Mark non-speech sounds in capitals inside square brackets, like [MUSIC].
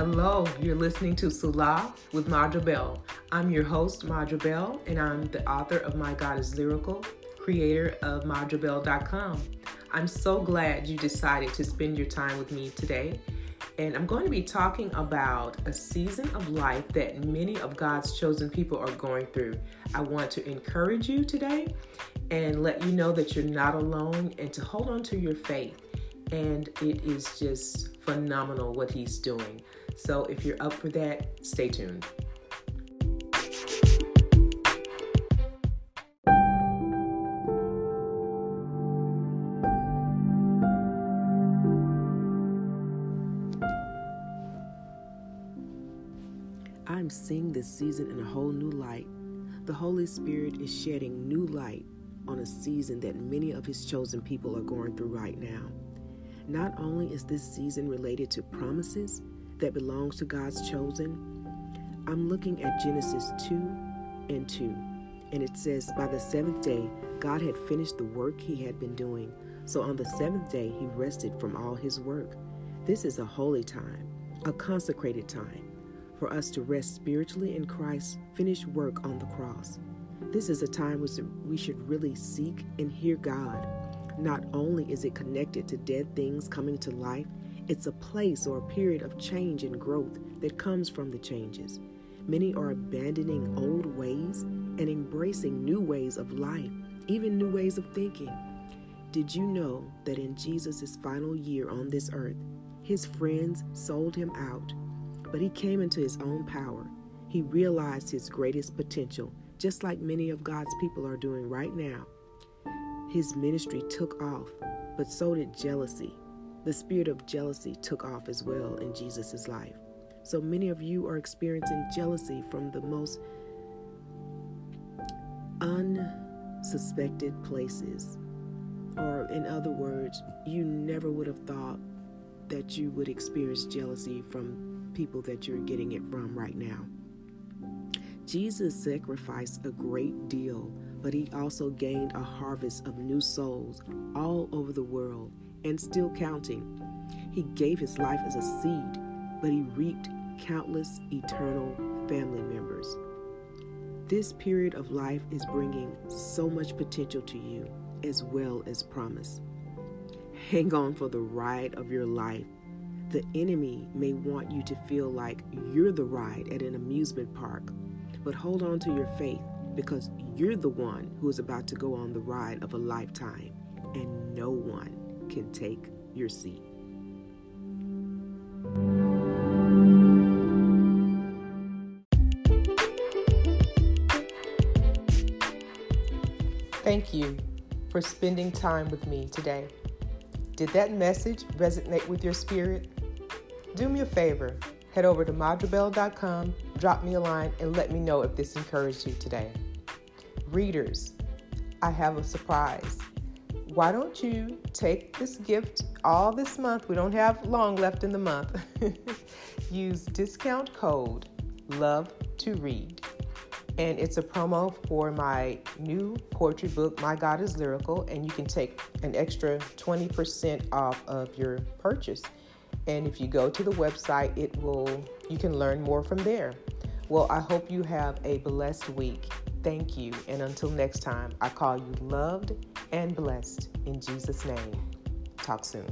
Hello, you're listening to Sula with Madra Bell. I'm your host, Madra Bell, and I'm the author of My God is Lyrical, creator of MadraBell.com. I'm so glad you decided to spend your time with me today. And I'm going to be talking about a season of life that many of God's chosen people are going through. I want to encourage you today and let you know that you're not alone and to hold on to your faith. And it is just phenomenal what He's doing. So if you're up for that, stay tuned. I'm seeing this season in a whole new light. The Holy Spirit is shedding new light on a season that many of His chosen people are going through right now. Not only is this season related to promises, that belongs to God's chosen, I'm looking at Genesis 2 and 2. And it says, By the seventh day, God had finished the work he had been doing. So on the seventh day, he rested from all his work. This is a holy time, a consecrated time for us to rest spiritually in Christ's finished work on the cross. This is a time we should really seek and hear God. Not only is it connected to dead things coming to life, it's a place or a period of change and growth that comes from the changes. Many are abandoning old ways and embracing new ways of life, even new ways of thinking. Did you know that in Jesus' final year on this earth, his friends sold him out, but he came into his own power? He realized his greatest potential, just like many of God's people are doing right now. His ministry took off, but so did jealousy, the spirit of jealousy took off as well in Jesus' life. So many of you are experiencing jealousy from the most unsuspected places. Or, in other words, you never would have thought that you would experience jealousy from people that you're getting it from right now. Jesus sacrificed a great deal, but he also gained a harvest of new souls all over the world and still counting. He gave his life as a seed, but he reaped countless eternal family members. This period of life is bringing so much potential to you as well as promise. Hang on for the ride of your life. The enemy may want you to feel like you're the ride at an amusement park, but hold on to your faith because you're the one who is about to go on the ride of a lifetime, and no one can take your seat. Thank you for spending time with me today. Did that message resonate with your spirit? Do me a favor, head over to madrabell.com, drop me a line, and let me know if this encouraged you today. Readers, I have a surprise why don't you take this gift all this month? We don't have long left in the month. [LAUGHS] Use discount code Love to Read. And it's a promo for my new poetry book, My God is Lyrical, and you can take an extra 20% off of your purchase. And if you go to the website, it will you can learn more from there. Well, I hope you have a blessed week. Thank you. And until next time, I call you loved and blessed in Jesus' name. Talk soon.